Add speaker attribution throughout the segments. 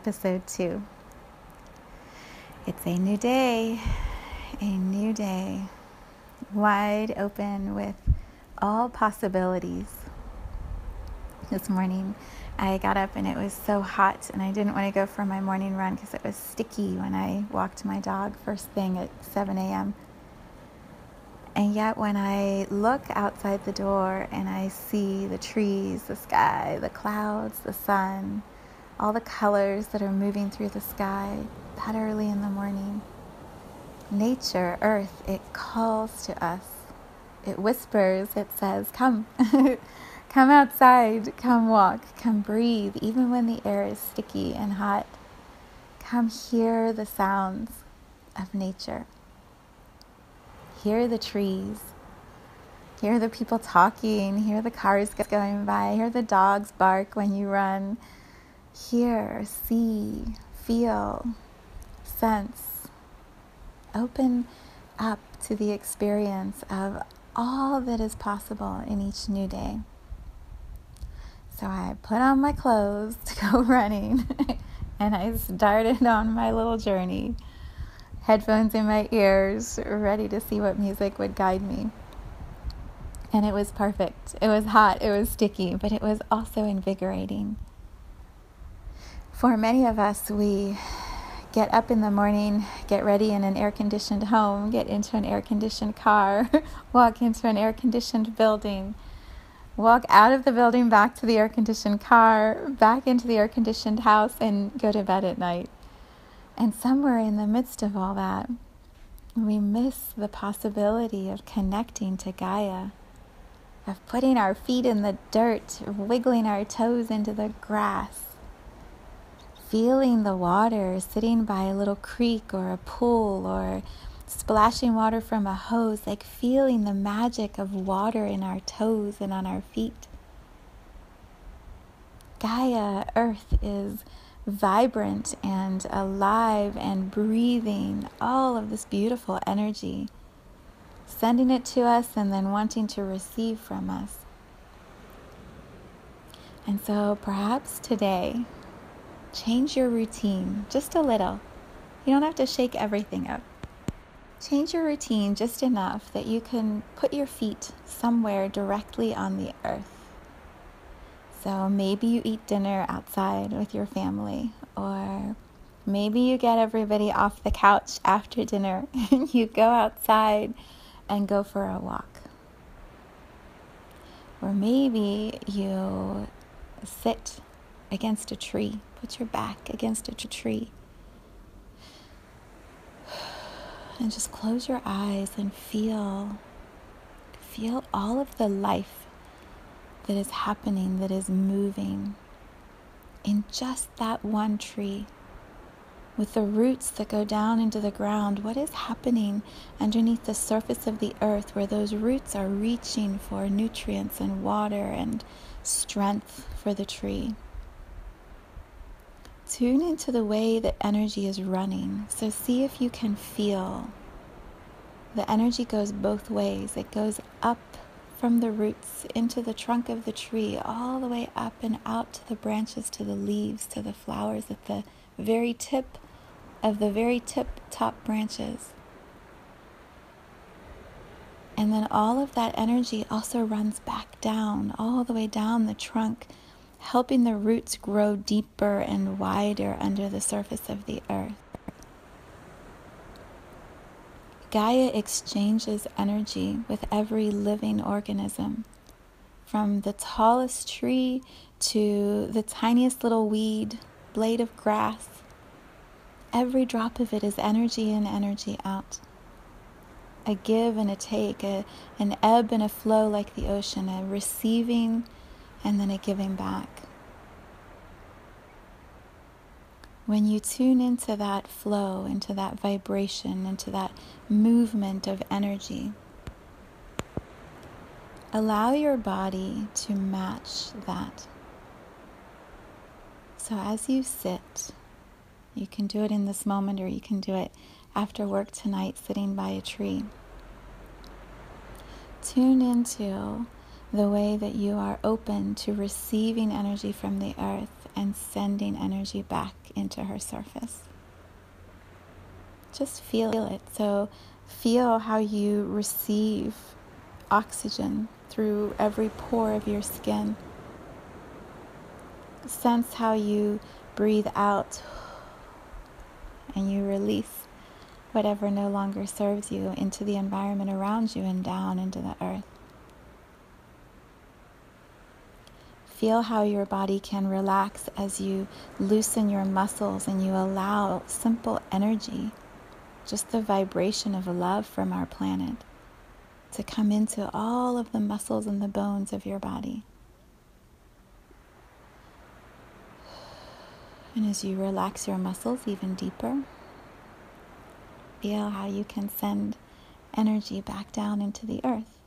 Speaker 1: Episode 2. It's a new day, a new day, wide open with all possibilities. This morning, I got up and it was so hot, and I didn't want to go for my morning run because it was sticky when I walked my dog first thing at 7 a.m. And yet, when I look outside the door and I see the trees, the sky, the clouds, the sun, all the colors that are moving through the sky that early in the morning. Nature, earth, it calls to us. It whispers, it says, Come, come outside, come walk, come breathe, even when the air is sticky and hot. Come hear the sounds of nature. Hear the trees. Hear the people talking. Hear the cars going by. Hear the dogs bark when you run hear, see, feel, sense. Open up to the experience of all that is possible in each new day. So I put on my clothes to go running and I started on my little journey. Headphones in my ears, ready to see what music would guide me. And it was perfect. It was hot, it was sticky, but it was also invigorating. For many of us, we get up in the morning, get ready in an air conditioned home, get into an air conditioned car, walk into an air conditioned building, walk out of the building back to the air conditioned car, back into the air conditioned house, and go to bed at night. And somewhere in the midst of all that, we miss the possibility of connecting to Gaia, of putting our feet in the dirt, wiggling our toes into the grass feeling the water sitting by a little creek or a pool or splashing water from a hose, like feeling the magic of water in our toes and on our feet. Gaia, Earth, is vibrant and alive and breathing all of this beautiful energy, sending it to us and then wanting to receive from us. And so perhaps today, Change your routine just a little. You don't have to shake everything up. Change your routine just enough that you can put your feet somewhere directly on the earth. So maybe you eat dinner outside with your family, or maybe you get everybody off the couch after dinner and you go outside and go for a walk. Or maybe you sit against a tree Put your back against a tree. And just close your eyes and feel feel all of the life that is happening, that is moving in just that one tree. With the roots that go down into the ground, what is happening underneath the surface of the earth where those roots are reaching for nutrients and water and strength for the tree? Tune into the way that energy is running. So see if you can feel. The energy goes both ways. It goes up from the roots into the trunk of the tree, all the way up and out to the branches, to the leaves, to the flowers at the very tip of the very tip top branches. And then all of that energy also runs back down, all the way down the trunk helping the roots grow deeper and wider under the surface of the earth. Gaia exchanges energy with every living organism, from the tallest tree to the tiniest little weed, blade of grass. Every drop of it is energy in, energy out. A give and a take, a, an ebb and a flow like the ocean, a receiving and then a giving back. When you tune into that flow, into that vibration, into that movement of energy, allow your body to match that. So as you sit, you can do it in this moment or you can do it after work tonight sitting by a tree. Tune into the way that you are open to receiving energy from the earth and sending energy back into her surface. Just feel it. So, feel how you receive oxygen through every pore of your skin. Sense how you breathe out and you release whatever no longer serves you into the environment around you and down into the earth. Feel how your body can relax as you loosen your muscles and you allow simple energy, just the vibration of love from our planet, to come into all of the muscles and the bones of your body. And as you relax your muscles even deeper, feel how you can send energy back down into the earth.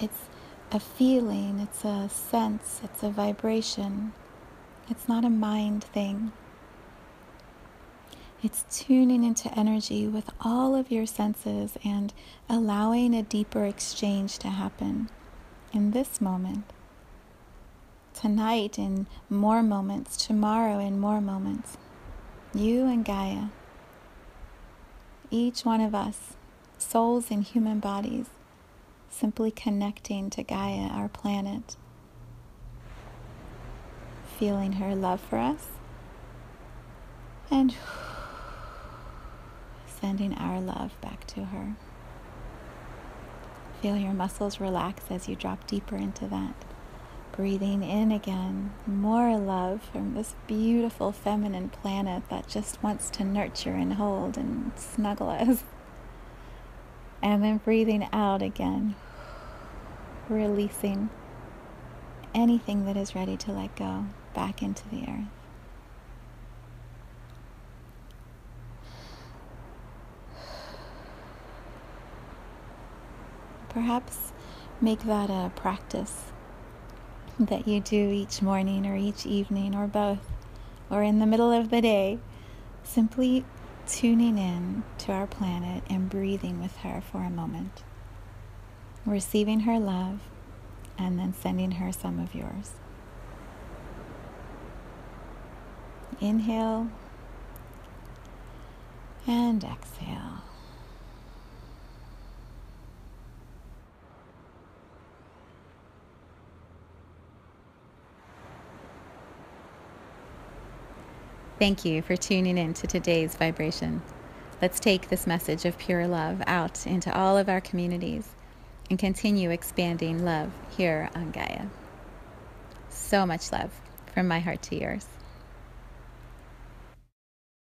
Speaker 1: It's a feeling, it's a sense, it's a vibration. It's not a mind thing. It's tuning into energy with all of your senses and allowing a deeper exchange to happen in this moment tonight in more moments, tomorrow in more moments. You and Gaia, each one of us, souls in human bodies, simply connecting to Gaia, our planet, feeling her love for us, and sending our love back to her. Feel your muscles relax as you drop deeper into that. Breathing in again, more love from this beautiful feminine planet that just wants to nurture and hold and snuggle us. And then breathing out again, releasing anything that is ready to let go back into the earth. Perhaps make that a practice that you do each morning or each evening or both or in the middle of the day, simply tuning in to our planet and breathing with her for a moment, receiving her love, and then sending her some of yours. Inhale and exhale. Thank you for tuning in to today's vibration. Let's take this message of pure love out into all of our communities and continue expanding love here on Gaia. So much love from my heart to yours.